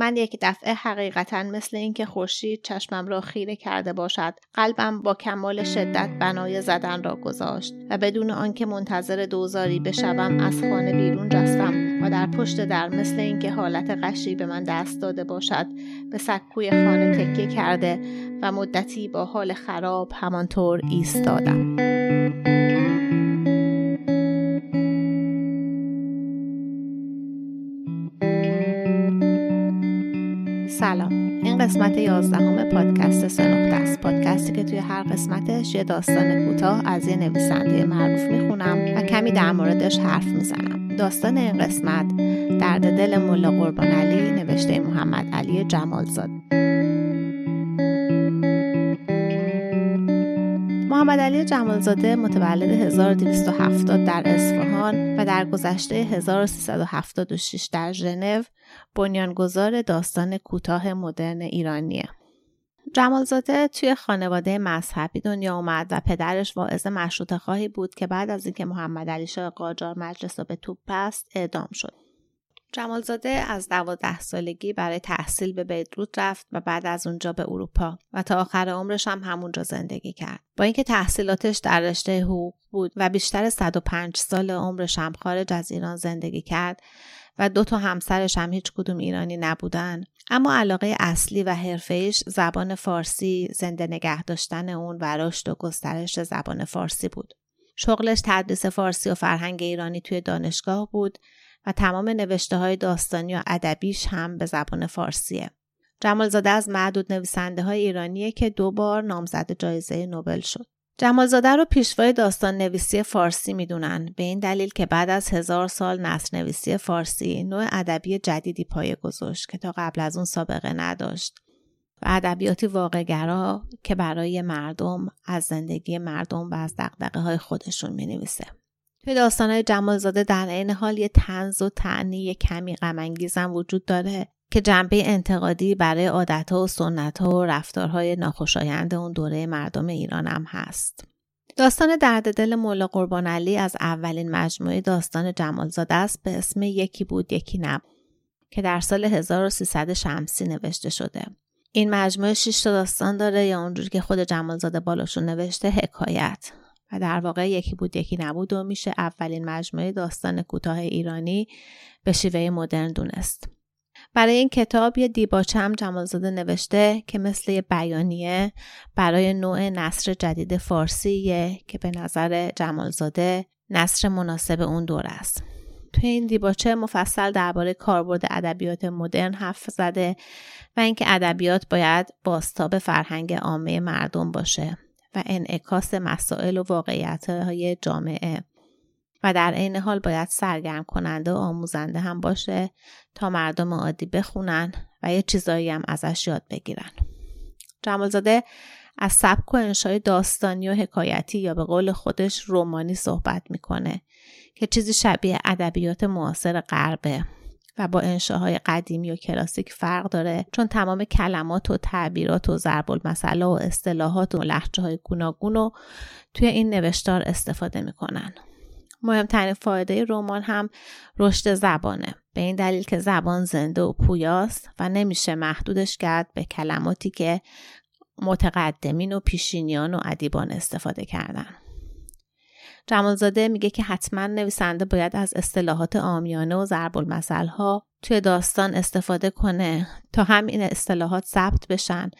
من یک دفعه حقیقتا مثل اینکه خورشید چشمم را خیره کرده باشد قلبم با کمال شدت بنای زدن را گذاشت و بدون آنکه منتظر دوزاری بشوم از خانه بیرون جستم و در پشت در مثل اینکه حالت قشری به من دست داده باشد به سکوی خانه تکیه کرده و مدتی با حال خراب همانطور ایستادم. قسمت یازدهم پادکست سنخته است. پادکستی که توی هر قسمتش یه داستان کوتاه از یه نویسنده معروف می‌خونم و کمی در موردش حرف می‌زنم. داستان این قسمت درد دل ملا قربان علی نوشته محمد علی جمالزاد. محمد علی جمالزاده متولد 1270 در اصفهان و در گذشته 1376 در ژنو بنیانگذار داستان کوتاه مدرن ایرانیه. جمالزاده توی خانواده مذهبی دنیا اومد و پدرش واعظ مشروط خواهی بود که بعد از اینکه محمد علی شاه قاجار مجلس رو به توپ پست اعدام شد. جمالزاده از دوازده سالگی برای تحصیل به بیدروت رفت و بعد از اونجا به اروپا و تا آخر عمرش هم همونجا زندگی کرد. با اینکه تحصیلاتش در رشته حقوق بود و بیشتر 105 سال عمرش هم خارج از ایران زندگی کرد و دو تا همسرش هم هیچ کدوم ایرانی نبودن. اما علاقه اصلی و حرفهش زبان فارسی زنده نگه داشتن اون و رشد و گسترش زبان فارسی بود. شغلش تدریس فارسی و فرهنگ ایرانی توی دانشگاه بود. و تمام نوشته های داستانی و ادبیش هم به زبان فارسیه. جمالزاده از معدود نویسنده های ایرانیه که دو بار نامزد جایزه نوبل شد. جمالزاده رو پیشوای داستان نویسی فارسی می‌دونن به این دلیل که بعد از هزار سال نصر نویسی فارسی نوع ادبی جدیدی پایه گذاشت که تا قبل از اون سابقه نداشت و ادبیاتی واقعگرا که برای مردم از زندگی مردم و از دقدقه های خودشون می نویسه. توی داستانهای جمالزاده در عین حال یه تنز و تعنی کمی غمانگیزم وجود داره که جنبه انتقادی برای عادتها و سنتها و رفتارهای ناخوشایند اون دوره مردم ایران هم هست. داستان درد دل مولا قربان علی از اولین مجموعه داستان جمالزاده است به اسم یکی بود یکی نبود که در سال 1300 شمسی نوشته شده. این مجموعه 6 داستان داره یا اونجوری که خود جمالزاده بالاشون نوشته حکایت و در واقع یکی بود یکی نبود و میشه اولین مجموعه داستان کوتاه ایرانی به شیوه مدرن دونست. برای این کتاب یه دیباچه هم جمالزاده نوشته که مثل یه بیانیه برای نوع نصر جدید فارسیه که به نظر جمالزاده نصر مناسب اون دور است. توی این دیباچه مفصل درباره کاربرد ادبیات مدرن حرف زده و اینکه ادبیات باید باستاب فرهنگ عامه مردم باشه و انعکاس مسائل و واقعیت های جامعه و در عین حال باید سرگرم کننده و آموزنده هم باشه تا مردم عادی بخونن و یه چیزایی هم ازش یاد بگیرن. جمالزاده از سبک و انشای داستانی و حکایتی یا به قول خودش رومانی صحبت می‌کنه که چیزی شبیه ادبیات معاصر غربه و با انشاهای قدیمی و کلاسیک فرق داره. چون تمام کلمات و تعبیرات و ضرب المثل و اصطلاحات و لحجه های گوناگون رو توی این نوشتار استفاده می‌کنن. مهمترین فایده رمان هم رشد زبانه. به این دلیل که زبان زنده و پویاست و نمیشه محدودش کرد به کلماتی که متقدمین و پیشینیان و ادیبان استفاده کردن. جمالزاده میگه که حتما نویسنده باید از اصطلاحات آمیانه و ضرب المثل ها توی داستان استفاده کنه تا هم این اصطلاحات ثبت بشن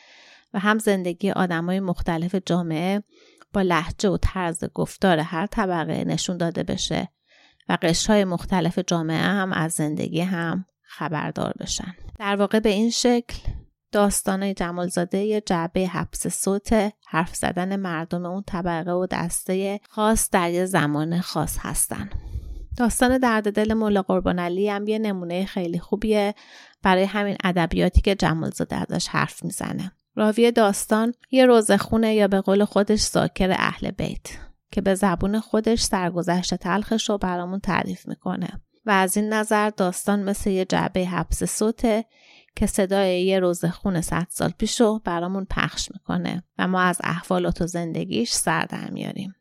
و هم زندگی آدمای مختلف جامعه با لحجه و طرز گفتار هر طبقه نشون داده بشه و قشرهای مختلف جامعه هم از زندگی هم خبردار بشن. در واقع به این شکل داستان جمالزاده یه جعبه حبس صوت حرف زدن مردم اون طبقه و دسته خاص در یه زمان خاص هستن. داستان درد دل مولا قربان علی هم یه نمونه خیلی خوبیه برای همین ادبیاتی که جمالزاده ازش حرف می‌زنه. راوی داستان یه روزخونه یا به قول خودش ساکر اهل بیت که به زبون خودش سرگذشت تلخش رو برامون تعریف می‌کنه. و از این نظر داستان مثل یه جعبه حبس صوته که صدای یه روزخون صد سال پیش رو برامون پخش می‌کنه و ما از احوالات و زندگیش سر در میاریم.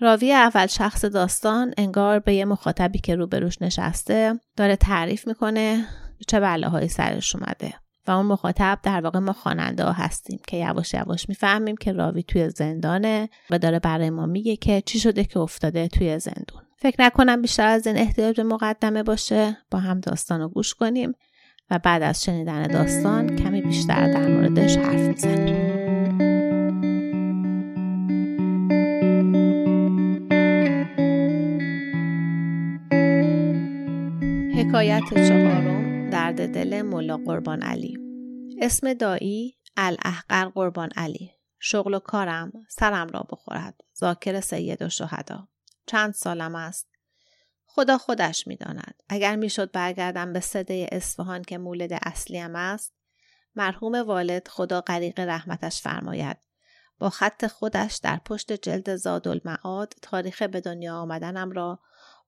راوی اول شخص داستان انگار به یه مخاطبی که روبروش نشسته داره تعریف می‌کنه چه بلاهایی سرش اومده و اون مخاطب در واقع ما خواننده ها هستیم که یواش یواش می‌فهمیم که راوی توی زندانه و داره برای ما میگه که چی شده که افتاده توی زندون. فکر نکنم بیشتر از این احتیاج به مقدمه باشه. با هم داستان رو گوش کنیم. و بعد از شنیدن داستان کمی بیشتر در موردش حرف می‌زنیم. حکایت چهارم درد دل ملا قربان علی. اسم دایی الاحقر قربان علی. شغل و کارم سرم را بخورد. ذاکر سید و شهدا. چند سالم است. خدا خودش می‌داند اگر می‌شد برگردم به صده اصفهان که مولد اصلیم است مرحوم والد خدا غریق رحمتش فرماید با خط خودش در پشت جلد زادالمعاد تاریخ به دنیا آمدنم را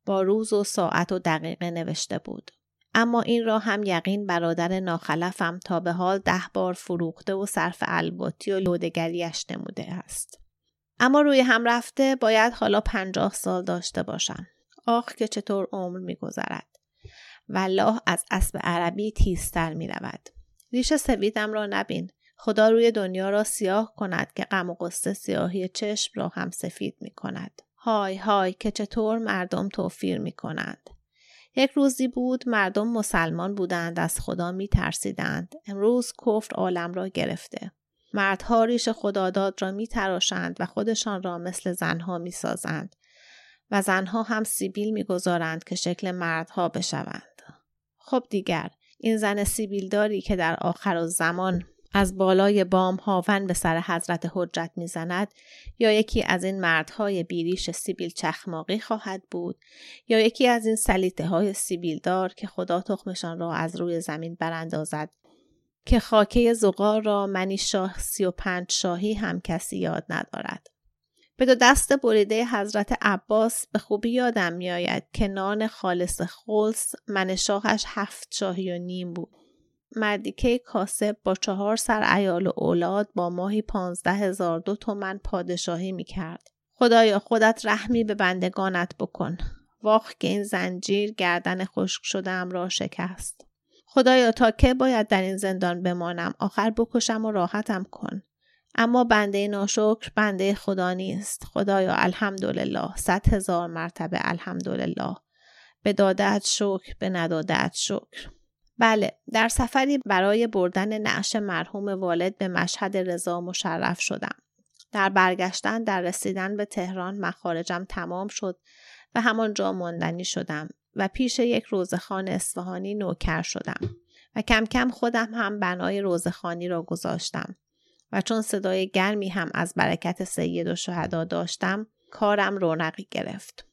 با روز و ساعت و دقیقه نوشته بود. اما این را هم یقین برادر ناخلفم تا به حال ده بار فروخته و صرف الباتی و لودگریش نموده است. اما روی هم رفته باید حالا پنجاه سال داشته باشم. آخ که چطور عمر میگذرد. والله از اسب عربی تیزتر می رود. ریش سویدم را نبین. خدا روی دنیا را سیاه کند که غم و قصه سیاهی چشم را هم سفید می کند. های های که چطور مردم توفیر می کنند. یک روزی بود مردم مسلمان بودند از خدا می ترسیدند. امروز کفر عالم را گرفته. مردها ریش خداداد را می تراشند و خودشان را مثل زنها می سازند. و زنها هم سیبیل می گذارند که شکل مردها بشوند. خب دیگر این زن سیبیلداری که در آخر زمان از بالای بام هاون به سر حضرت حجت می‌زند یا یکی از این مردهای بیریش سیبیل چخماقی خواهد بود یا یکی از این سلیته های سیبیل دار که خدا تخمشان را از روی زمین براندازد که خاکه زغار را منی شاه سی و پنج شاهی هم کسی یاد ندارد. به دو دست بریده حضرت عباس به خوبی یادم میآید که نان خالص خلص من شاهش هفت شاهی و نیم بود. مردیکه کاسب با چهار سر ایال و اولاد با ماهی پانزده هزار دو تومن پادشاهی می کرد. خدایا خودت رحمی به بندگانت بکن. واخ که این زنجیر گردن خشک شدم را شکست. خدایا تا که باید در این زندان بمانم آخر بکشم و راحتم کن. اما بنده ناشکر بنده خدا نیست. خدایا الحمدلله صد هزار مرتبه الحمدلله. به دادت شکر به ندادت شکر. بله در سفری برای بردن نعش مرحوم والد به مشهد رضا مشرف شدم. در برگشتن در رسیدن به تهران مخارجم تمام شد و همانجا ماندنی شدم و پیش یک روزخان اصفهانی نوکر شدم و کم کم خودم هم بنای روزخانی را گذاشتم و چون صدای گرمی هم از برکت سید و شهدا داشتم کارم رونقی گرفت.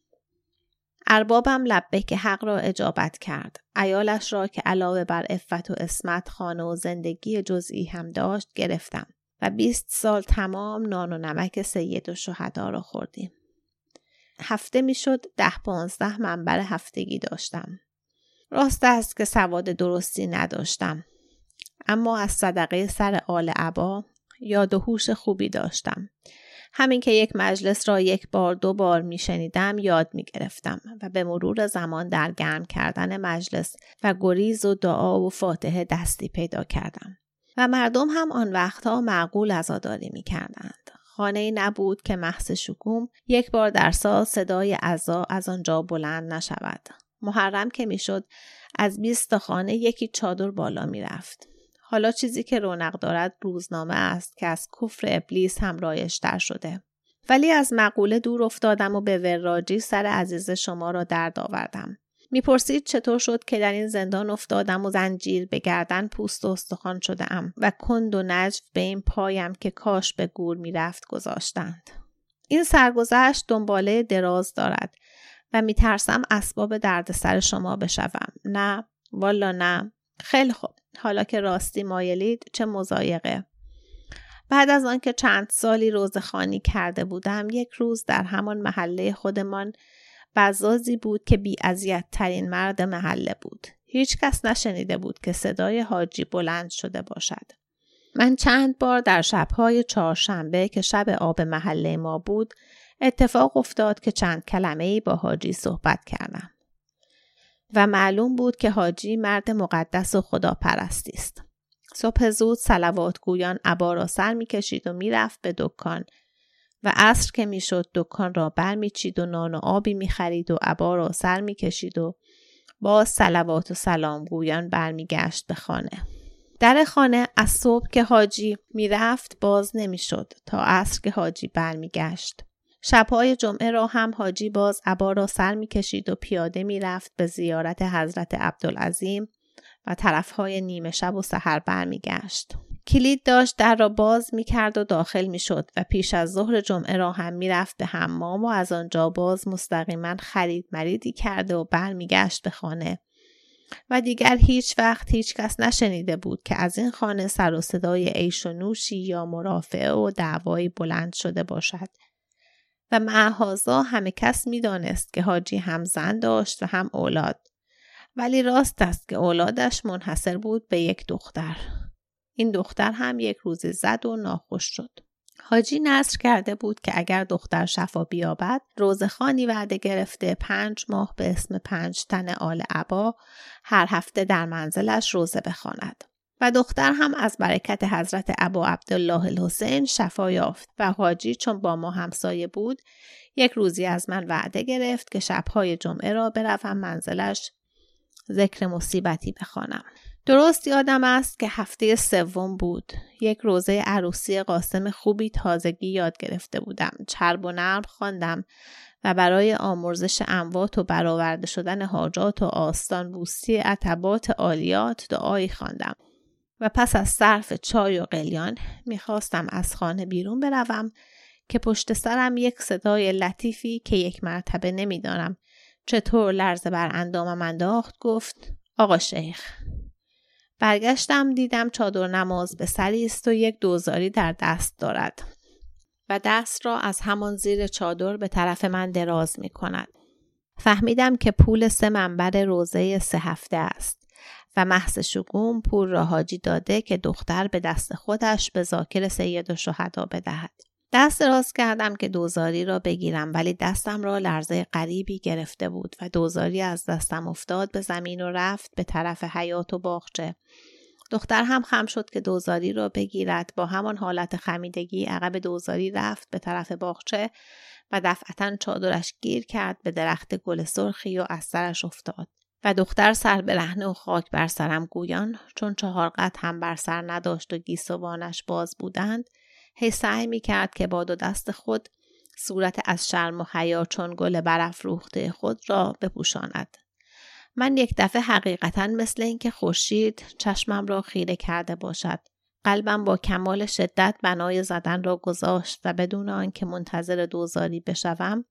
اربابم لبه که حق را اجابت کرد. ایالش را که علاوه بر افت و اسمت خانه و زندگی جزئی هم داشت گرفتم و بیست سال تمام نان و نمک سید و شهدا را خوردیم. هفته می‌شد ده پانزده منبر هفتگی داشتم. راست است که سواد درستی نداشتم. اما از صدقه سر آل عبا یاد و هوش خوبی داشتم. همین که یک مجلس را یک بار دو بار می شنیدم یاد می گرفتم و به مرور زمان در گرم کردن مجلس و گریز و دعا و فاتحه دستی پیدا کردم. و مردم هم آن وقتها معقول ازاداری می کردند. خانه نبود که محض شکوم یک بار در سال صدای عزا از آنجا بلند نشود. محرم که می‌شد از بیست خانه یکی چادر بالا می رفت. حالا چیزی که رونق دارد روزنامه است که از کفر ابلیس هم رایشتر شده. ولی از مقوله دور افتادم و به وراجی سر عزیز شما را درد آوردم. می‌پرسید چطور شد که در این زندان افتادم و زنجیر به گردن پوست و استخوان شده ام و کند و نجف به این پایم که کاش به گور می‌رفت گذاشتند. این سرگذشت دنباله دراز دارد و میترسم اسباب دردسر شما بشوم. نه والا نه خیلی خوب حالا که راستی مایلید چه مزایقه. بعد از آنکه چند سالی روزخانی کرده بودم یک روز در همان محله خودمان بزازی بود که بی ترین مرد محله بود. هیچ کس نشنیده بود که صدای حاجی بلند شده باشد. من چند بار در شبهای چهارشنبه که شب آب محله ما بود اتفاق افتاد که چند کلمه ای با حاجی صحبت کردم. و معلوم بود که حاجی مرد مقدس و خداپرستی است. صبح زود سلوات گویان عبا را سر می‌کشید و می‌رفت به دکان و عصر که می‌شد دکان را برمیچید و نان و آبی می‌خرید و عبا را سر می‌کشید و باز سلوات و سلام گویان برمیگشت به خانه در خانه از صبح که حاجی می‌رفت باز نمی‌شد تا عصر که حاجی برمیگشت شبهای جمعه را هم حاجی باز عبا را سر می‌کشید و پیاده می‌رفت به زیارت حضرت عبدالعظیم و طرفهای نیمه شب و سحر برمیگشت. کلید داشت در را باز می کرد و داخل می شد و پیش از ظهر جمعه را هم می رفت به حمام و از آنجا باز مستقیما خرید مریدی کرده و برمیگشت به خانه. و دیگر هیچ وقت هیچ کس نشنیده بود که از این خانه سر و صدای عیش و نوشی یا مرافعه و دعوایی بلند شده باشد. و معهازا همه کس می دانست که حاجی هم زن داشت و هم اولاد. ولی راست است که اولادش منحصر بود به یک دختر. این دختر هم یک روز زد و ناخوش شد. حاجی نصر کرده بود که اگر دختر شفا بیابد روزخانی وعده گرفته پنج ماه به اسم پنج تن آل عبا هر هفته در منزلش روزه بخواند. دختر هم از برکت حضرت ابا عبدالله الحسین شفا یافت و حاجی چون با ما همسایه بود یک روزی از من وعده گرفت که شبهای جمعه را بروم منزلش ذکر مصیبتی بخوانم. درست یادم است که هفته سوم بود. یک روزه عروسی قاسم خوبی تازگی یاد گرفته بودم. چرب و نرم خواندم و برای آمرزش اموات و برآورده شدن حاجات و آستان بوستی عتبات عالیات دعایی خواندم. و پس از صرف چای و قلیان می‌خواستم از خانه بیرون بروم که پشت سرم یک صدای لطیفی که یک مرتبه نمی‌دانم چطور لرزه بر اندامم انداخت گفت آقا شیخ برگشتم دیدم چادر نماز به سری است و یک دوزاری در دست دارد و دست را از همان زیر چادر به طرف من دراز می کند. فهمیدم که پول سه منبر روزه سه هفته است و محض شگوم پول را حاجی داده که دختر به دست خودش به ذاکر سید و شهدا بدهد. دست راست کردم که دوزاری را بگیرم ولی دستم را لرزه غریبی گرفته بود و دوزاری از دستم افتاد به زمین و رفت به طرف حیات و باغچه. دختر هم خم شد که دوزاری را بگیرد. با همان حالت خمیدگی عقب دوزاری رفت به طرف باغچه و دفعتا چادرش گیر کرد به درخت گل سرخی و از سرش افتاد. و دختر سر به رهنه و خاک بر سرم گویان چون چهار قط هم بر سر نداشت و گیسوانش باز بودند هی سعی می کرد که با دو دست خود صورت از شرم و حیا چون گل برافروخته خود را بپوشاند. من یک دفعه حقیقتا مثل اینکه خورشید چشمم را خیره کرده باشد. قلبم با کمال شدت بنای زدن را گذاشت و بدون آنکه منتظر دوزاری بشوم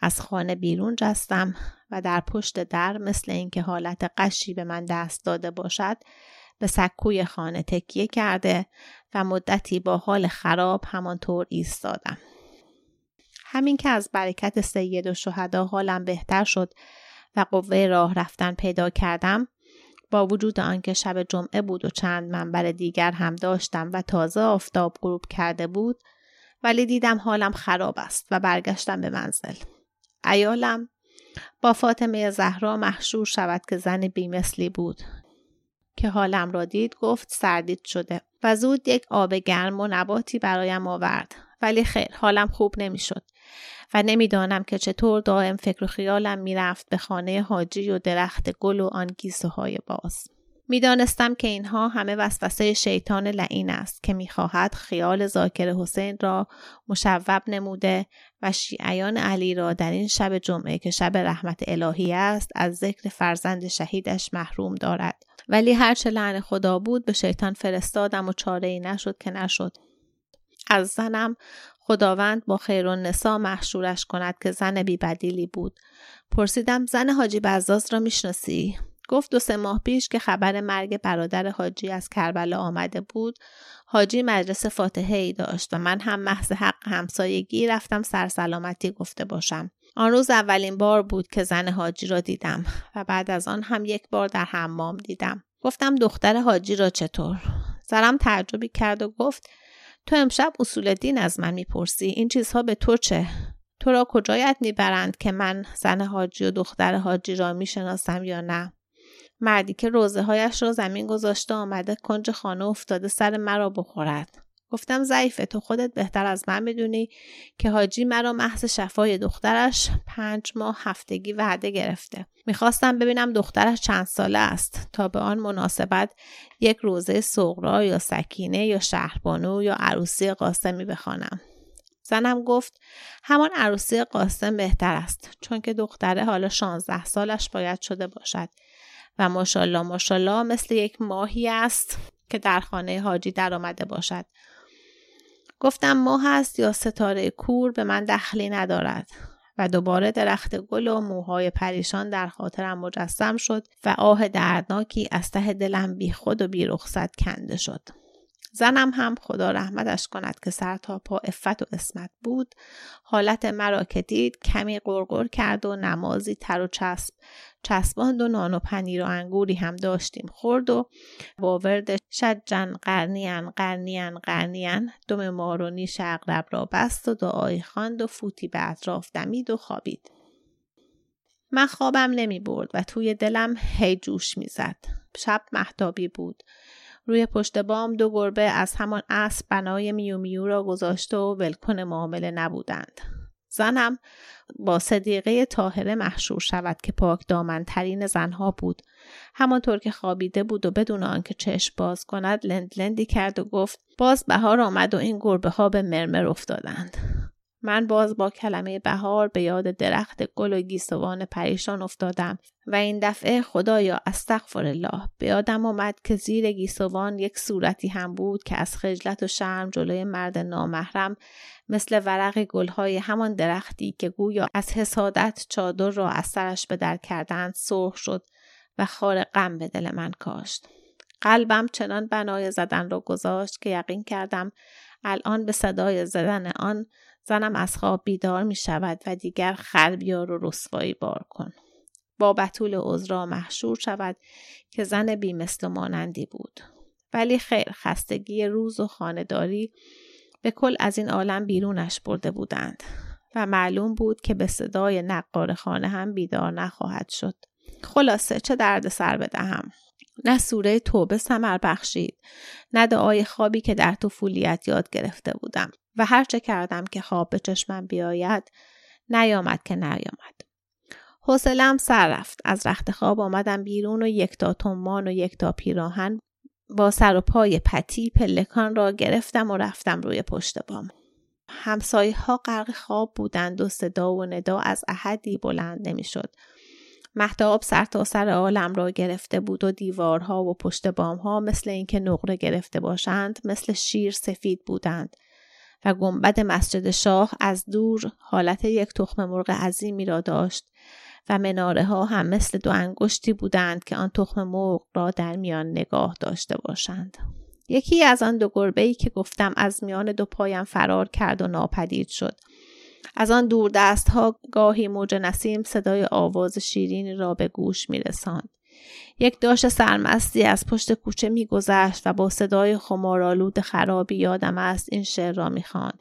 از خانه بیرون جستم و در پشت در مثل اینکه حالت قشی به من دست داده باشد به سکوی خانه تکیه کرده و مدتی با حال خراب همانطور ایستادم. همین که از برکت سید و شهدا حالم بهتر شد و قوه راه رفتن پیدا کردم با وجود آنکه شب جمعه بود و چند منبر دیگر هم داشتم و تازه آفتاب غروب کرده بود ولی دیدم حالم خراب است و برگشتم به منزل ایالم با فاطمه زهرا محشور شود که زن بیمثلی بود. که حالم را دید گفت سردید شده و زود یک آب گرم و نباتی برایم آورد. ولی خیر حالم خوب نمی‌شد و نمی‌دانم که چطور دائم فکر و خیالم می‌رفت به خانه حاجی و درخت گل و آن گیسه های باز. می‌دانستم که اینها همه وسوسه شیطان لعین است که می‌خواهد خیال زاکر حسین را مشوب نموده و شیعیان علی را در این شب جمعه که شب رحمت الهی است از ذکر فرزند شهیدش محروم دارد. ولی هرچه لعن خدا بود به شیطان فرستادم و چاره ای نشد که نشد. از زنم خداوند با خیر نسا محشورش کند که زن بی بدیلی بود. پرسیدم زن حاجی بزاز را می‌شناسی؟ گفت دو سه ماه پیش که خبر مرگ برادر حاجی از کربلا آمده بود حاجی مجلس فاتحه ای داشت و من هم محض حق همسایگی رفتم سرسلامتی گفته باشم. آن روز اولین بار بود که زن حاجی را دیدم و بعد از آن هم یک بار در حمام دیدم. گفتم دختر حاجی را چطور؟ زرم تعجبی کرد و گفت تو امشب اصول دین از من می‌پرسی این چیزها به تو چه؟ تو را کجایت می‌برند که من زن حاجی و دختر حاجی را می‌شناسم یا نه؟ مردی که روزه هایش را زمین گذاشته آمده کنج خانه افتاده سر مرا بخورد. گفتم ضعیفه تو خودت بهتر از من می‌دونی که حاجی مرا محض شفای دخترش پنج ماه هفتگی وعده گرفته. می‌خواستم ببینم دخترش چند ساله است. تا به آن مناسبت یک روزه سغرا یا سکینه یا شهربانو یا عروسی قاسمی بخوانم. زنم گفت همان عروسی قاسم بهتر است چون که دختره حالا شانزده سالش باید شده باشد. و ماشالله ماشالله مثل یک ماهی است که در خانه حاجی در آمده باشد گفتم ماه است یا ستاره کور به من دخلی ندارد و دوباره درخت گل و موهای پریشان در خاطرم مجسم شد و آه دردناکی از ته دلم بی خود و بی رخصت کنده شد. زنم هم خدا رحمتش کند که سر تا پا افت و اسمت بود. حالت مرا که دید کمی قرقر کرد و نمازی تر و چسب چسباند و نان و پنیر و انگوری هم داشتیم. خورد و با ورد شجن قرنیان قرنیان قرنیان دم مارونی شقرب را بست و دعای خواند و فوتی به اطراف دمید و خوابید. من خوابم نمی برد و توی دلم هی جوش می‌زد شب محتابی بود. روی پشت بام دو گربه از همان اسب بنای میو میو را گذاشته و ولکن معامله نبودند. زنم با صدیقه طاهره محشور شود که پاک دامنترین زنها بود. همانطور که خوابیده بود و بدون آنکه چشم باز کند لند لندی کرد و گفت باز بهار آمد و این گربه ها به مرمر افتادند. من باز با کلمه بهار به یاد درخت گل و گیسوان پریشان افتادم و این دفعه خدایا استغفر الله به یادم آمد که زیر گیسوان یک صورتی هم بود که از خجلت و شرم جلوی مرد نامحرم مثل ورق گلهای همان درختی که گویا از حسادت چادر را از سرش به در کردند سرخ شد و خار غم به دل من کاشت. قلبم چنان بنای زدن را گذاشت که یقین کردم الان به صدای زدن آن زنم از خواب بیدار می شود و دیگر خربیار و رسوایی بار کن. با بطول عذرا محشور شود که زن بیمثل مانندی بود. ولی خیر خستگی روز و خانداری به کل از این عالم بیرونش برده بودند و معلوم بود که به صدای نقار خانه هم بیدار نخواهد شد. خلاصه چه درد سر بدهم. نه سوره توبه سمر بخشید نه دعای خوابی که در طفولیت یاد گرفته بودم و هرچه کردم که خواب به چشمم بیاید نیامد که نیامد. حوصلم سر رفت. از رخت خواب آمدم بیرون و یک تا تومان و یک تا پیراهن با سر و پای پتی پلکان را گرفتم و رفتم روی پشت بام. همسایه ها غرق خواب بودند و صدا و ندا از احدی بلند نمی‌شد. محتاب سر تا سر عالم را گرفته بود و دیوارها و پشت بامها مثل اینکه نقره گرفته باشند مثل شیر سفید بودند. و گنبد مسجد شاه از دور حالت یک تخم مرغ عظیمی را داشت و مناره ها هم مثل دو انگشتی بودند که آن تخم مرغ را در میان نگاه داشته باشند. یکی از آن دو گربه ای که گفتم از میان دو پایم فرار کرد و ناپدید شد. از آن دور دست ها گاهی موج نسیم صدای آواز شیرین را به گوش می رساند. یک داشت سرمستی از پشت کوچه میگذشت و با صدای خمارالود خرابی یادم است این شعر را می‌خواند.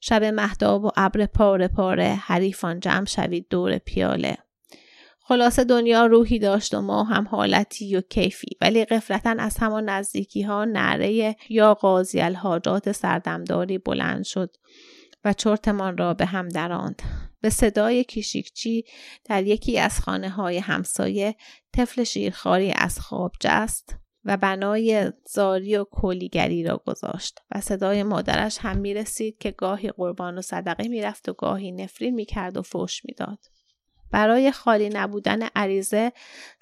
شب مهداب و ابر پاره پاره حریفان جمع شوید دور پیاله. خلاصه دنیا روحی داشت و ما هم حالتی و کیفی ولی قفلتا از همان نزدیکی ها نعره یا قاضی الحاجات سردمداری بلند شد و چرتمان را به هم دراند به صدای کشیکچی در یکی از خانه های همسایه طفل شیرخواری از خواب جست و بنای زاری و کولیگری را گذاشت و صدای مادرش هم می رسید که گاهی قربان و صدقه می رفت و گاهی نفرین می کرد و فوش می‌داد. برای خالی نبودن عریضه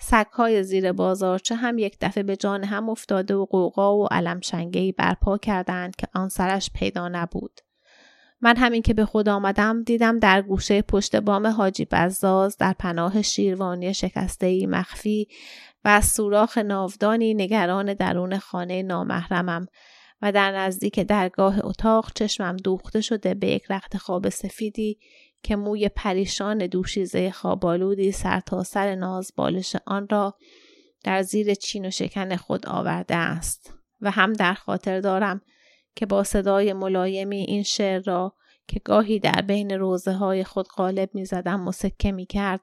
سگهای زیر بازارچه هم یک دفعه به جان هم افتاده و قوقا و علمشنگهی برپا کردند که آن سرش پیدا نبود. من همین که به خود آمدم دیدم در گوشه پشت بام حاجی بزاز در پناه شیروانی شکسته مخفی و از سوراخ ناودانی نگران درون خانه نامحرمم و در نزدیک درگاه اتاق چشمم دوخته شده به یک رخت خواب سفیدی که موی پریشان دوشیزه خوابالودی سر تا سر ناز بالش آن را در زیر چین و شکن خود آورده است و هم در خاطر دارم که با صدای ملایمی این شعر را که گاهی در بین روزه های خود غالب می زدم مسکه می کرد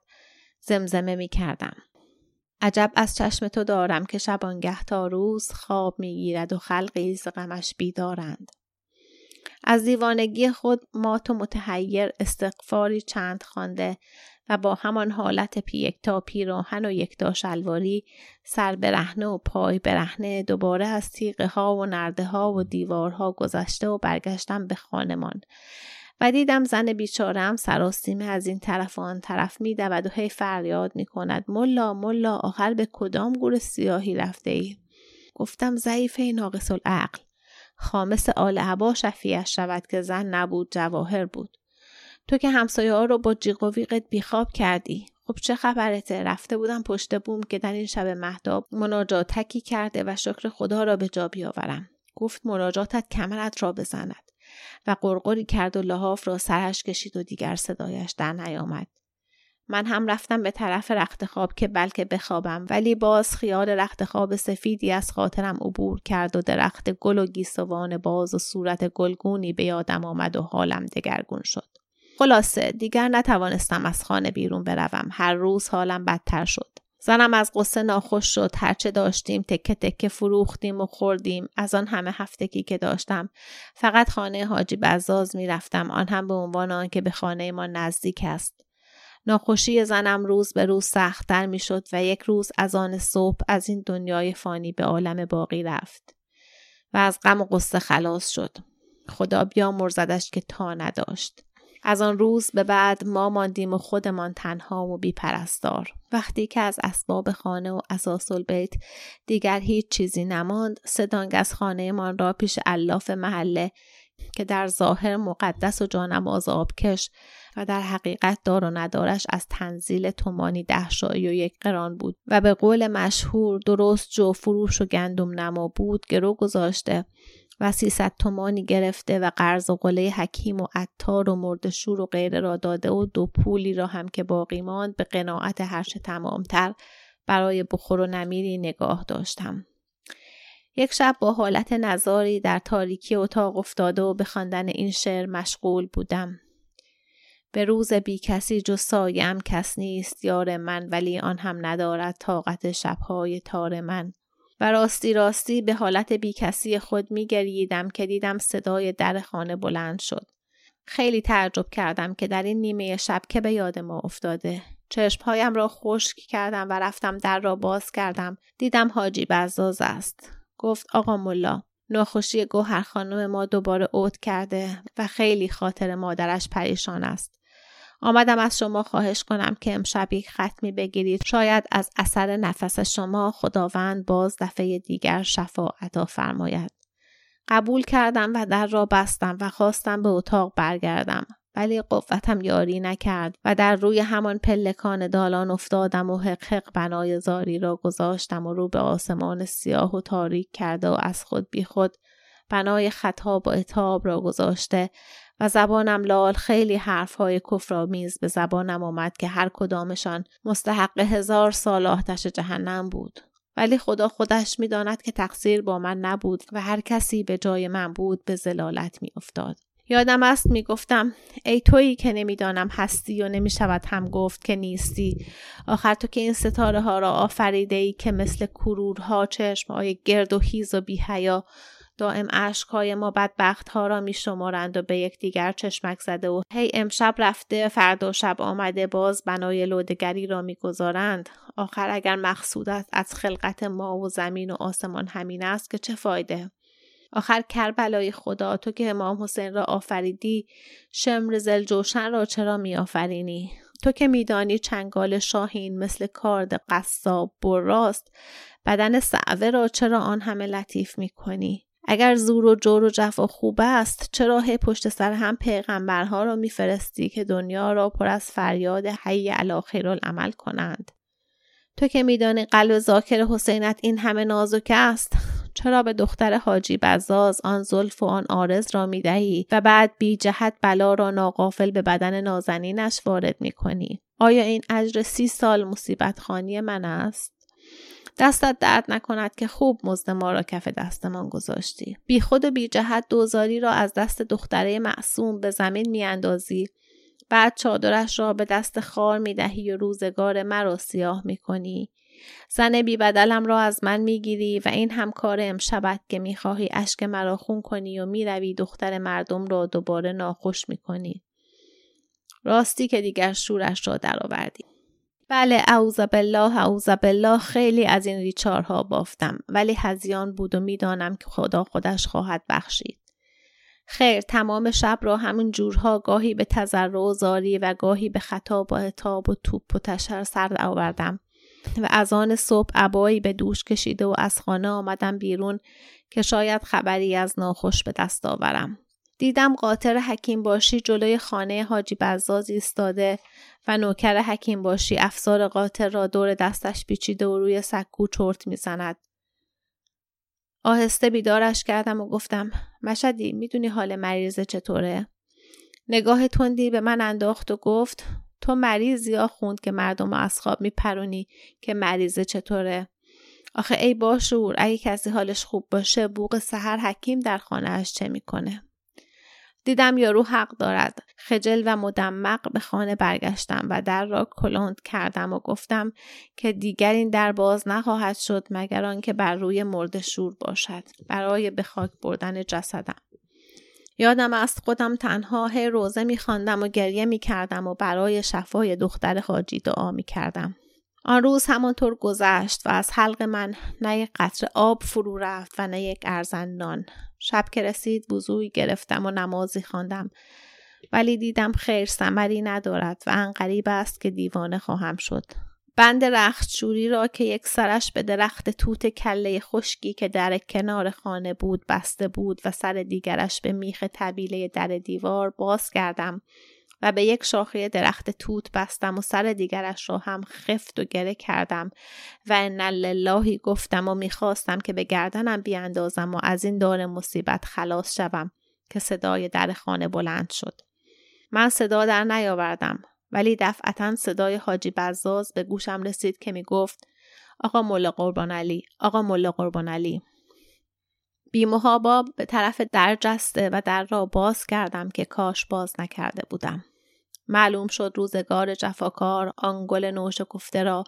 زمزمه می کردم. عجب از چشم تو دارم که شبانگه تا روز خواب می‌گیرد و خلقی ز غمش بیدارند از دیوانگی خود مات و متحیر استغفاری چند خوانده و با همان حالت پی یکتا پیراهن و یکتا شلواری سر برهنه و پای برهنه دوباره از تیغه ها و نرده ها و دیوارها گذشته و برگشتم به خانمان. و دیدم زن بیچارم سراسیمه از این طرف و آن طرف می دود و هی فریاد می کند ملا ملا آخر به کدام گور سیاهی رفته ای؟ گفتم ضعیفه ناقص العقل خامس آل عبا شفیعش شود که زن نبود جواهر بود. تو که همسایه ها رو با جیغ و ویقت بیخواب کردی. خب چه خبرته؟ رفته بودم پشت بوم که در این شب مهداب مناجاتکی کرده و شکر خدا را به جا بیاورم. گفت مناجاتت کمرت را بزند. و قرقری کرد و لحاف را سرش کشید و دیگر صدایش در نیامد. من هم رفتم به طرف رخت خواب که بلکه بخوابم ولی باز خیال رخت خواب سفیدی از خاطرم عبور کرد و درخت گل و گیسوان باز و صورت گلگونی به یادم آمد و حالم دگرگون شد. خلاصه دیگر نتوانستم از خانه بیرون بروم. هر روز حالم بدتر شد. زنم از قصه ناخوش شد. هرچه داشتیم تکه تکه فروختیم و خوردیم. از آن همه هفتگی که داشتم فقط خانه حاجی بزاز می‌رفتم. آن هم به عنوان آنکه به خانه ما نزدیک است. ناخوشی زنم روز به روز سختتر می‌شد و یک روز از آن صبح از این دنیای فانی به عالم باقی رفت و از غم و قصه خلاص شد. خدا بیامرزدش که تا نداشت. از آن روز به بعد ما ماندیم و خودمان تنها و بیپرستار. وقتی که از اسباب خانه و اساس البیت دیگر هیچ چیزی نماند سدانگ از خانهمان را پیش الاف محله که در ظاهر مقدس و جانماز آبکش و در حقیقت دار و ندارش از تنزیل تومانی ده شایی و یک قران بود و به قول مشهور درست جو فروش و گندم نما بود گرو گذاشته و سیصد تومانی گرفته و قرض و قله حکیم و عطار و مردشور و غیره را داده و دو پولی را هم که باقی ماند به قناعت هرچه تمامتر برای بخور و نمیری نگاه داشتم. یک شب با حالت نظاری در تاریکی اتاق افتاده و به خواندن این شعر مشغول بودم. به روز بی کسی جز سایم کس نیست یار من ولی آن هم ندارد طاقت شبهای تار من. و راستی راستی به حالت بیکسی خود می گریدم که دیدم صدای در خانه بلند شد. خیلی تعجب کردم که در این نیمه شب که به یاد ما افتاده. چشمهایم را خشک کردم و رفتم در را باز کردم. دیدم حاجی بزاز است. گفت آقا ملا ناخوشی گوهر خانم ما دوباره اوت کرده و خیلی خاطر مادرش پریشان است. آمدم از شما خواهش کنم که امشب یک ختمی بگیرید. شاید از اثر نفس شما خداوند باز دفعه دیگر شفا عطا فرماید. قبول کردم و در را بستم و خواستم به اتاق برگردم ولی قوتم یاری نکرد و در روی همان پلکان دالان افتادم و حق حق بنای زاری را گذاشتم و رو به آسمان سیاه و تاریک کرده و از خود بی خود بنای خطاب و اتاب را گذاشته و زبانم لال خیلی حرفهای کفرآمیز به زبانم آمد که هر کدامشان مستحق هزار سال آتش جهنم بود. ولی خدا خودش می‌داند که تقصیر با من نبود و هر کسی به جای من بود به زلالت میافتاد. یادم است می‌گفتم ای تویی که نمی‌دانم هستی و نمی‌شود هم گفت که نیستی. آخر تو که این ستاره ها را آفریده ای که مثل کرورها چشم های گرد و هیز و بیهیا دائم اشکهای ما بدبخت ها را می شمارند و به یکدیگر چشمک زده و هی امشب رفته فردا شب آمده باز بنای لودگری را می‌گذارند آخر اگر مقصودت از خلقت ما و زمین و آسمان همین است که چه فایده آخر کربلای خدا تو که امام حسین را آفریدی شمر زلجوشن را چرا می آفرینی؟ تو که میدانی چنگال شاهین مثل کارد قصاب براست بدن سعوه را چرا آن همه لطیف می کنی؟ اگر زور و جور و جفا خوب است چرا هی پشت سر هم پیغمبرها را میفرستی که دنیا را پر از فریاد حی علی العمل کنند؟ تو که میدانی قلب ذاکر حسینت این همه نازک است چرا به دختر حاجی بزاز آن زلف و آن آرز را می‌دهی و بعد بی جهت بلا را ناقافل به بدن نازنینش وارد می‌کنی؟ آیا این اجر سی سال مصیبت خانی من است؟ دستت درد نکند که خوب مزد ما را کف دستمان گذاشتی. بی خود و بی جهت دوزاری را از دست دختره معصوم به زمین میاندازی. بعد چادرش را به دست خار می دهی و روزگار مرا سیاه می کنی. زن بی بدلم را از من می‌گیری و این همکار امشبت که می‌خواهی اشک مرا خون کنی و می‌روی دختر مردم را دوباره ناخوش می‌کنی. راستی که دیگر شورش را درآوردی. بله اعوذ بالله اعوذ بالله خیلی از این ریچارها بافتم ولی هزیان بود و می‌دانم که خدا خودش خواهد بخشید خیر تمام شب را همون جورها گاهی به تذرع و زاری و گاهی به خطا با اتاب و توپ و تشر سر آوردم و از آن صبح عبایی به دوش کشیده و از خانه آمدم بیرون که شاید خبری از ناخوش به دست آورم. دیدم قاطر حکیم باشی جلوی خانه حاجی بزاز ایستاده و نوکر حکیم باشی افسار قاطر را دور دستش پیچیده و روی سکو چرت می‌زند. آهسته بیدارش کردم و گفتم مشدی می‌دونی حال مریضه چطوره؟ نگاه تندی به من انداخت و گفت تو مریضی یا خوند که مردم از خواب میپرونی که مریضه چطوره؟ آخه ای باشور اگه کسی حالش خوب باشه بوق سحر حکیم در خانهاش چه می‌کنه؟ دیدم یارو حق دارد. خجل و مدمق به خانه برگشتم و در را کلند کردم و گفتم که دیگر این در باز نخواهد شد مگر آنکه بر روی مرد شور باشد. برای به خاک بردن جسدم. یادم است خودم تنها هی روزه میخواندم و گریه می‌کردم و برای شفای دختر حاجی دعا می‌کردم. آن روز همانطور گذشت و از حلق من نه یک قطر آب فرو رفت و نه یک ارزن نان. شب که رسید وضوعی گرفتم و نمازی خواندم. ولی دیدم خیر سمری ندارد و انقریب است که دیوانه خواهم شد. بند رختشوری را که یک سرش به درخت توت کله خشکی که در کنار خانه بود بسته بود و سر دیگرش به میخ طبیله در دیوار باز کردم و به یک شاخه درخت توت بستم و سر دیگرش را هم خفت و گره کردم و ان للهی گفتم و می‌خواستم که به گردنم بیاندازم و از این دار مصیبت خلاص شوم که صدای در خانه بلند شد. من صدا در نیاوردم ولی دفعتا صدای حاجی بزاز به گوشم رسید که می گفت آقا ملا قربان علی آقا ملا قربان علی. بیمهابا به طرف در جسته و در را باز کردم که کاش باز نکرده بودم. معلوم شد روزگار جفاکار آن گل نوش گفته را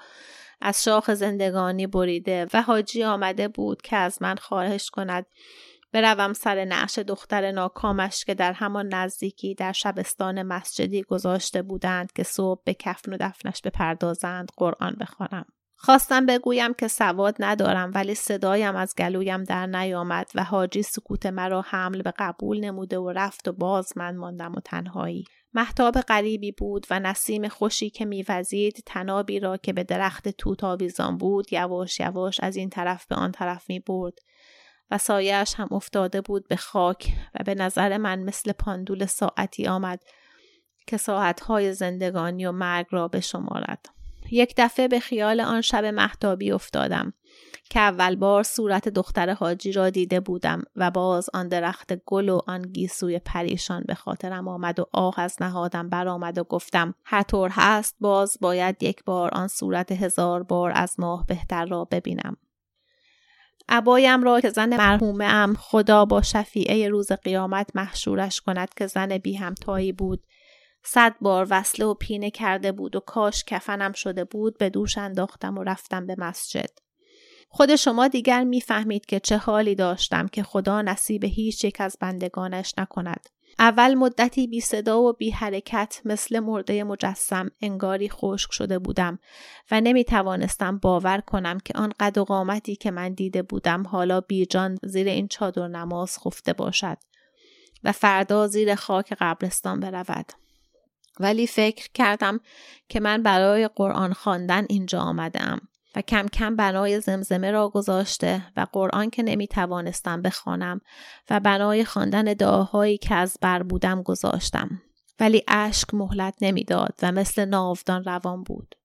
از شاخ زندگانی بریده و حاجی آمده بود که از من خواهش کند بروم سر نعش دختر ناکامش که در همان نزدیکی در شبستان مسجدی گذاشته بودند که صبح به کفن و دفنش بپردازند قرآن بخوانم. خواستم بگویم که سواد ندارم ولی صدایم از گلویم در نیامد و حاجی سکوت مرا حمل به قبول نموده و رفت و باز من ماندم و تنهایی محتاب غریبی بود و نسیم خوشی که میوزید تنابی را که به درخت توت آویزان بود یواش یواش از این طرف به آن طرف می برد و سایش هم افتاده بود به خاک و به نظر من مثل پاندول ساعتی آمد که ساعتهای زندگانی و مرگ را بشمارد. یک دفعه به خیال آن شب محتابی افتادم که اول بار صورت دختر حاجی را دیده بودم و باز آن درخت گل و آن گیسوی پریشان به خاطرم آمد و آه از نهادم برآمد و گفتم هر طور هست باز باید یک بار آن صورت هزار بار از ماه بهتر را ببینم. عبایم را که زن مرحومه ام خدا با شفیعه روز قیامت محشورش کند که زن بی همتایی بود. صد بار وصله و پینه کرده بود و کاش کفنم شده بود به دوش انداختم و رفتم به مسجد. خود شما دیگر می‌فهمید که چه حالی داشتم که خدا نصیب هیچ یک از بندگانش نکند. اول مدتی بی صدا و بی حرکت مثل مرده مجسم انگاری خشک شده بودم و نمی توانستم باور کنم که آن قد و قامتی که من دیده بودم حالا بیجان زیر این چادر نماز خفته باشد و فردا زیر خاک قبرستان برود. ولی فکر کردم که من برای قرآن خواندن اینجا آمدم و کم کم بنای زمزمه را گذاشته و قرآن که نمی توانستم بخوانم و بنای خواندن دعاهایی که از بر بودم گذاشتم. ولی اشک مهلت نمی‌داد و مثل ناودان روان بود.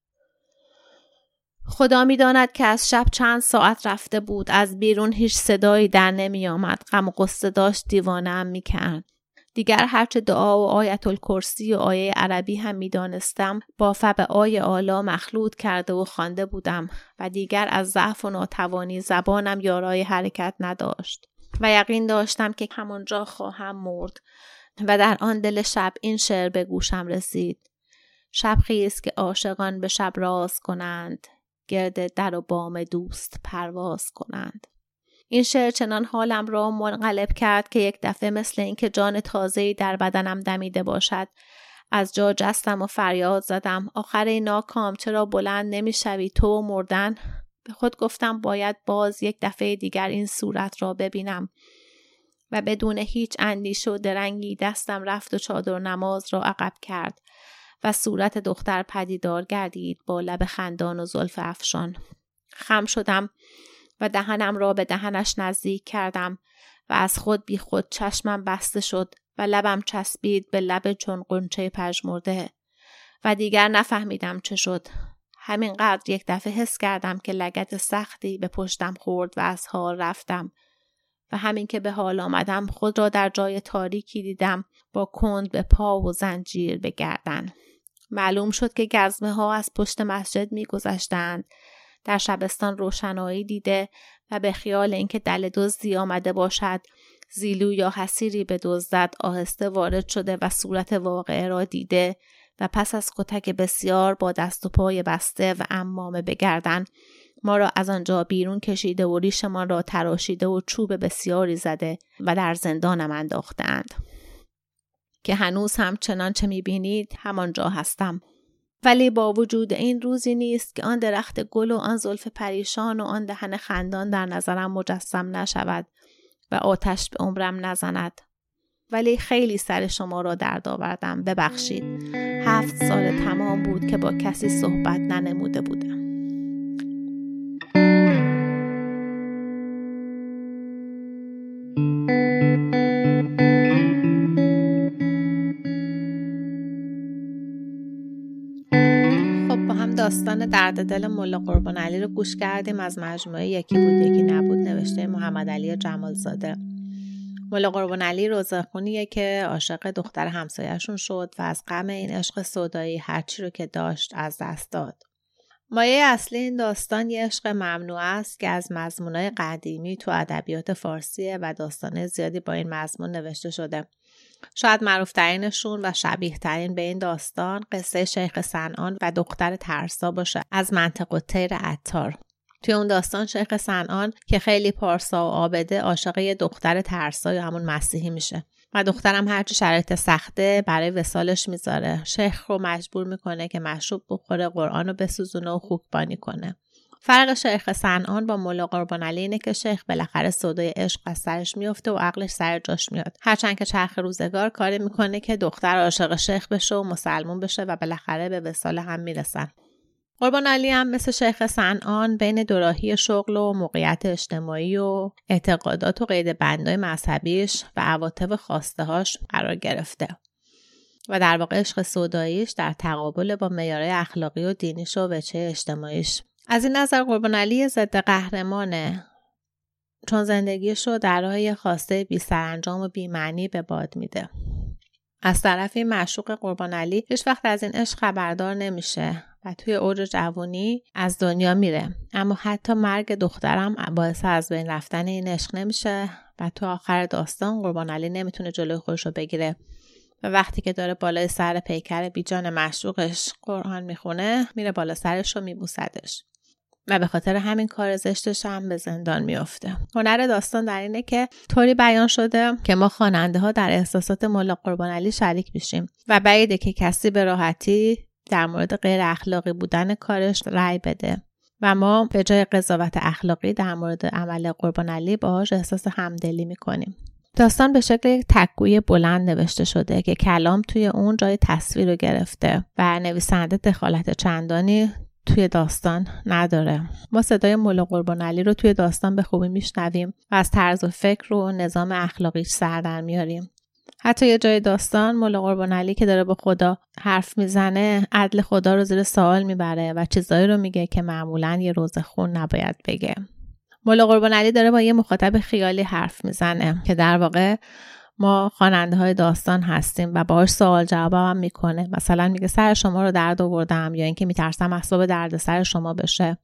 خدا می‌داند که از شب چند ساعت رفته بود. از بیرون هیچ صدایی در نمی آمد غم و قصه داشت دیوانه هم می کرد. دیگر هرچه دعا و آیت الکرسی و آیه عربی هم می‌دانستم با فب آی آلا مخلوط کرده و خوانده بودم و دیگر از ضعف و ناتوانی زبانم یارای حرکت نداشت و یقین داشتم که همانجا خواهم مرد و در آن دل شب این شعر به گوشم رسید. شب خیز که عاشقان به شب راز کنند گرد در و بام دوست پرواز کنند. این شعر چنان حالم را منقلب کرد که یک دفعه مثل اینکه جان تازه‌ای در بدنم دمیده باشد. از جا جستم و فریاد زدم. آخر ناکام چرا بلند نمی‌شوی تو مردن؟ به خود گفتم باید باز یک دفعه دیگر این صورت را ببینم. و بدون هیچ اندیشه و درنگی دستم رفت و چادر نماز را عقب کرد و صورت دختر پدیدار گردید با لب خندان و زلف افشان. خم شدم. و دهنم را به دهنش نزدیک کردم و از خود بی خود چشمم بسته شد و لبم چسبید به لب چون قنچه پژمرده و دیگر نفهمیدم چه شد. همینقدر یک دفعه حس کردم که لگت سختی به پشتم خورد و از حال رفتم و همین که به حال آمدم خود را در جای تاریکی دیدم با کند به پا و زنجیر به گردن. معلوم شد که گزمه ها از پشت مسجد میگذشتند در شبستان روشنایی دیده و به خیال اینکه دل دزدی آمده باشد زیلو یا حسیری به دزدت آهسته وارد شده و صورت واقعه را دیده و پس از کتک بسیار با دست و پای بسته و امامه بگردن ما را از آنجا بیرون کشیده و ریشمان را تراشیده و چوب بسیاری زده و در زندانم انداختند. که هنوز هم چنانچه می‌بینید همانجا هستم. ولی با وجود این روزی نیست که آن درخت گل و آن زلف پریشان و آن دهن خندان در نظرم مجسم نشود و آتش به عمرم نزند. ولی خیلی سر شما را درد آوردم. ببخشید. هفت سال تمام بود که با کسی صحبت ننموده بودم. داستان درد دل ملا قربان علی رو گوش کردیم از مجموعه یکی بود یکی نبود نوشته محمد علی جمالزاده ملا قربان علی روزخونیه که عاشق دختر همسایهشون شد و از غم این عشق صدایی هرچی رو که داشت از دست داد. مایه اصلی این داستان یه عشق ممنوع است که از مضمونای قدیمی تو ادبیات فارسیه و داستان زیادی با این مضمون نوشته شده. شاید معروفترینشون و شبیه ترین به این داستان قصه شیخ سنان و دختر ترسا باشه از منطق و تیر عطار. توی اون داستان شیخ سنان که خیلی پارسا و آبده عاشق یه دختر ترسا یا همون مسیحی میشه و دخترم هرچی شرایط سخته برای وسالش می‌ذاره. شیخ رو مجبور می‌کنه که مشروب بخوره قرآن رو بسوزونه و خوکبانی کنه. فرق شیخ سنان با مولا قربان علی اینه که شیخ بالاخره صدای عشق از سرش میفته و عقلش سر جاش میاد. هرچند که چرخ روزگار کاری می‌کنه که دختر عاشق شیخ بشه و مسلمون بشه و بالاخره به وسال هم می‌رسن. قربان علی هم مثل شیخ سنان بین دوراهی شغل و موقعیت اجتماعی و اعتقادات و قید بندای مذهبیش و عواطف خواسته هاش قرار گرفته. و در واقع عشق سوداییش در تقابل با معیارهای اخلاقی و دینیش و وچه اجتماعیش. از این نظر قربان علی ضد قهرمانه. چون زندگیش رو در راه خواسته بی سرانجام و بی معنی به باد میده. از طرفی معشوق قربان علی هیچ وقت از این عشق خبردار نمیشه و توی اوج جوانی از دنیا میره. اما حتی مرگ دخترم باعث از بین رفتن این عشق نمیشه و تو آخر داستان قربان علی نمی‌تونه جلوی خودش رو بگیره. و وقتی که داره بالای سر پیکر بیجان مشروقش قرآن می‌خونه میره بالا سرش رو میبوسدش. و به خاطر همین کار زشتش هم به زندان میافته. هنر داستان در اینه که طوری بیان شده که ما خواننده ها در احساسات ملا قربان علی شریک میشیم و بعیده که کسی به راحتی در مورد غیر اخلاقی بودن کارش رأی بده و ما به جای قضاوت اخلاقی در مورد عمل قربان علی باهاش احساس همدلی می‌کنیم. داستان به شکل یک تکگوی بلند نوشته شده که کلام توی اون جای تصویر رو گرفته و نویسنده دخالت چندانی توی داستان نداره. ما صدای مولا قربان علی رو توی داستان به خوبی میشنویم و از طرز و فکر و نظام اخلاقیش سر در میاریم. حتی یه جای داستان مولا قربان علی که داره با خدا حرف می‌زنه عدل خدا رو زیر سوال می‌بره و چیزایی رو میگه که معمولا یه روز خون نباید بگه. مولا قربان علی داره با یه مخاطب خیالی حرف می‌زنه که در واقع ما خواننده های داستان هستیم و باهاش سوال جواب هم می‌کنه. مثلا میگه سر شما رو درد آوردم یا اینکه میترسم اسباب درد سر شما بشه.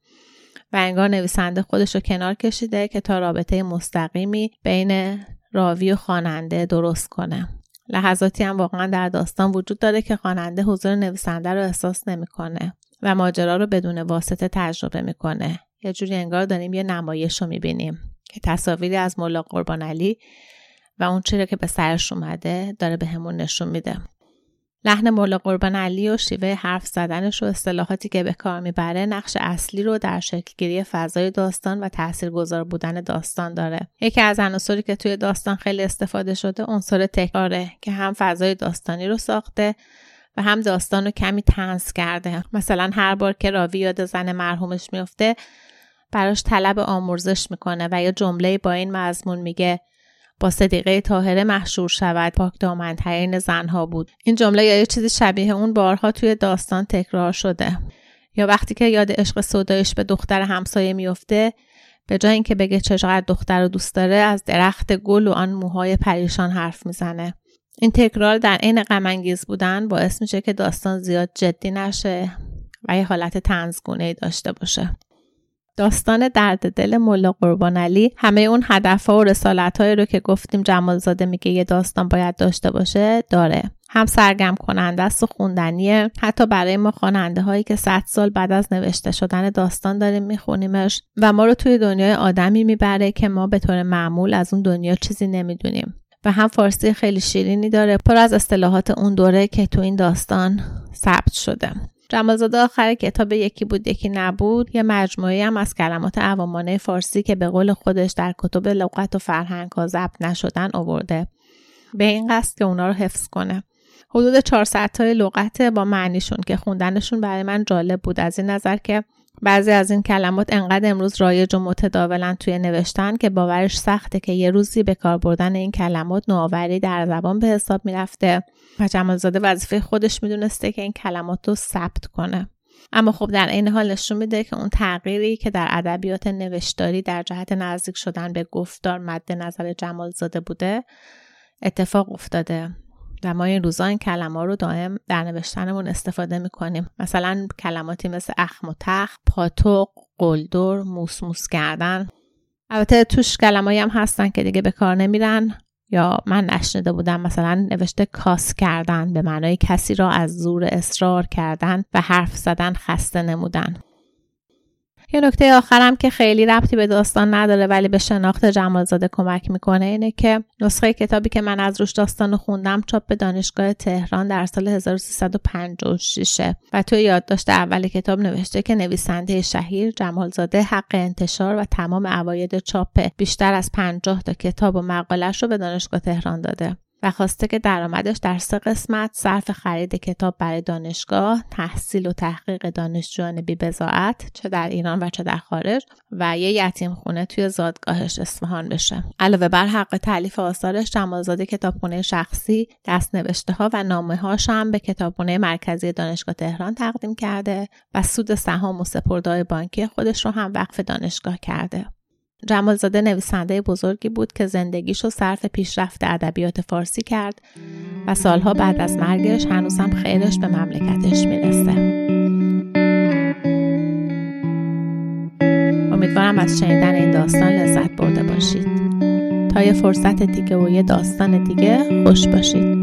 و انگار نویسنده خودش رو کنار کشیده که تا رابطه مستقیمی بین راوی و خواننده درست کنه. لحظاتی هم واقعا در داستان وجود داره که خواننده حضور نویسنده رو احساس نمی‌کنه و ماجرا رو بدون واسطه تجربه می‌کنه. یه جوری انگار داریم یه نمایش رو می‌بینیم که تصاویری از ملا قربان علی و اون چیزی که به سرش اومده داره به همون نشون میده. لحن مولا قربان علی و شیوه حرف زدنش و اصطلاحاتی که به کار می‌بره نقش اصلی رو در شکلگیری فضای داستان و تاثیرگذار بودن داستان داره. یکی از عناصری که توی داستان خیلی استفاده شده عنصر تکراره که هم فضای داستانی رو ساخته و هم داستان رو کمی تنز کرده. مثلا هر بار که راوی یاد زن مرحومش میفته براش طلب آمرزش می‌کنه و یا جمله با این مضمون میگه با صدیقه طاهره محشور شود. پاک دامنترین زنها بود. این جمله یا چیزی شبیه اون بارها توی داستان تکرار شده. یا وقتی که یاد عشق صدایش به دختر همسایه میفته به جای اینکه بگه چقدر دختر رو دوست داره از درخت گل و آن موهای پریشان حرف می‌زنه. این تکرار در عین غم بودن باعث میشه که داستان زیاد جدی نشه و یه حالت تنزگونه داشته باشه. داستان درد دل ملا قربان علی همه اون هدفها و رسالت رو که گفتیم جمالزاده میگه یه داستان باید داشته باشه داره. هم سرگرم کننده است و خوندنیه. حتی برای ما خواننده هایی که 100 سال بعد از نوشته شدن داستان داریم میخونیمش و ما رو توی دنیای آدمی می‌بره که ما به طور معمول از اون دنیا چیزی نمی‌دونیم. و هم فارسی خیلی شیرینی داره پر از اصطلاحات اون دوره که تو این داستان ثبت شده. جمالزاده آخر کتاب یکی بود یکی نبود. یه مجموعه هم از کلمات عوامانه فارسی که به قول خودش در کتب لغت و فرهنگ ها ضبط نشدن آورده. به این قصد که اونا رو حفظ کنه. حدود 400 تای لغت با معنیشون که خوندنشون برای من جالب بود. از این نظر که بعضی از این کلمات انقدر امروز رایج و متداولن توی نوشتن که باورش سخته که یه روزی به کار بردن این کلمات نوآوری در زبان به حساب می‌رفته و جمالزاده وظیفه خودش می‌دونسته که این کلمات رو ثبت کنه. اما خب در این حال نشون میده که اون تغییری که در ادبیات نوشتاری در جهت نزدیک شدن به گفتار مد نظر جمالزاده بوده اتفاق افتاده. و ما این روزا این کلمه رو دائم در نوشتنمون استفاده می‌کنیم. مثلا کلماتی مثل اخم و تخ پاتوق قلدر موس کردن. البته توش کلمایی هم هستن که دیگه به کار نمیرن. یا من نشنیده بودم مثلا نوشته کاس کردن به معنای کسی را از زور اصرار کردن و حرف زدن خسته نمودن. یه نکته آخرم که خیلی ربطی به داستان نداره ولی به شناخت جمالزاده کمک می‌کنه اینه که نسخه کتابی که من از روش داستان خوندم چاپ به دانشگاه تهران در سال 1356 و توی یادداشت اول کتاب نوشته که نویسنده شهیر جمالزاده حق انتشار و تمام عواید چاپ بیشتر از 50 تا کتاب و مقالش رو به دانشگاه تهران داده. و خواسته که درآمدش در سه قسمت صرف خرید کتاب برای دانشگاه، تحصیل و تحقیق دانشجویان بی بزاعت چه در ایران و چه در خارج و یه یتیم خونه توی زادگاهش اصفهان بشه. علاوه بر حق تعلیف آثارش جمالزاده کتابخونه شخصی، دست نوشته ها و نامه هاش هم به کتابخونه مرکزی دانشگاه تهران تقدیم کرده و سود سهام و سپردهای بانکی خودش رو هم وقف دانشگاه کرده. جمالزاده نویسنده بزرگی بود که زندگیشو صرف پیشرفت ادبیات فارسی کرد و سالها بعد از مرگش هنوزم خیرش به مملکتش می‌رسه. امیدوارم از شنیدن این داستان لذت برده باشید. تا یه فرصت دیگه و یه داستان دیگه خوش باشید.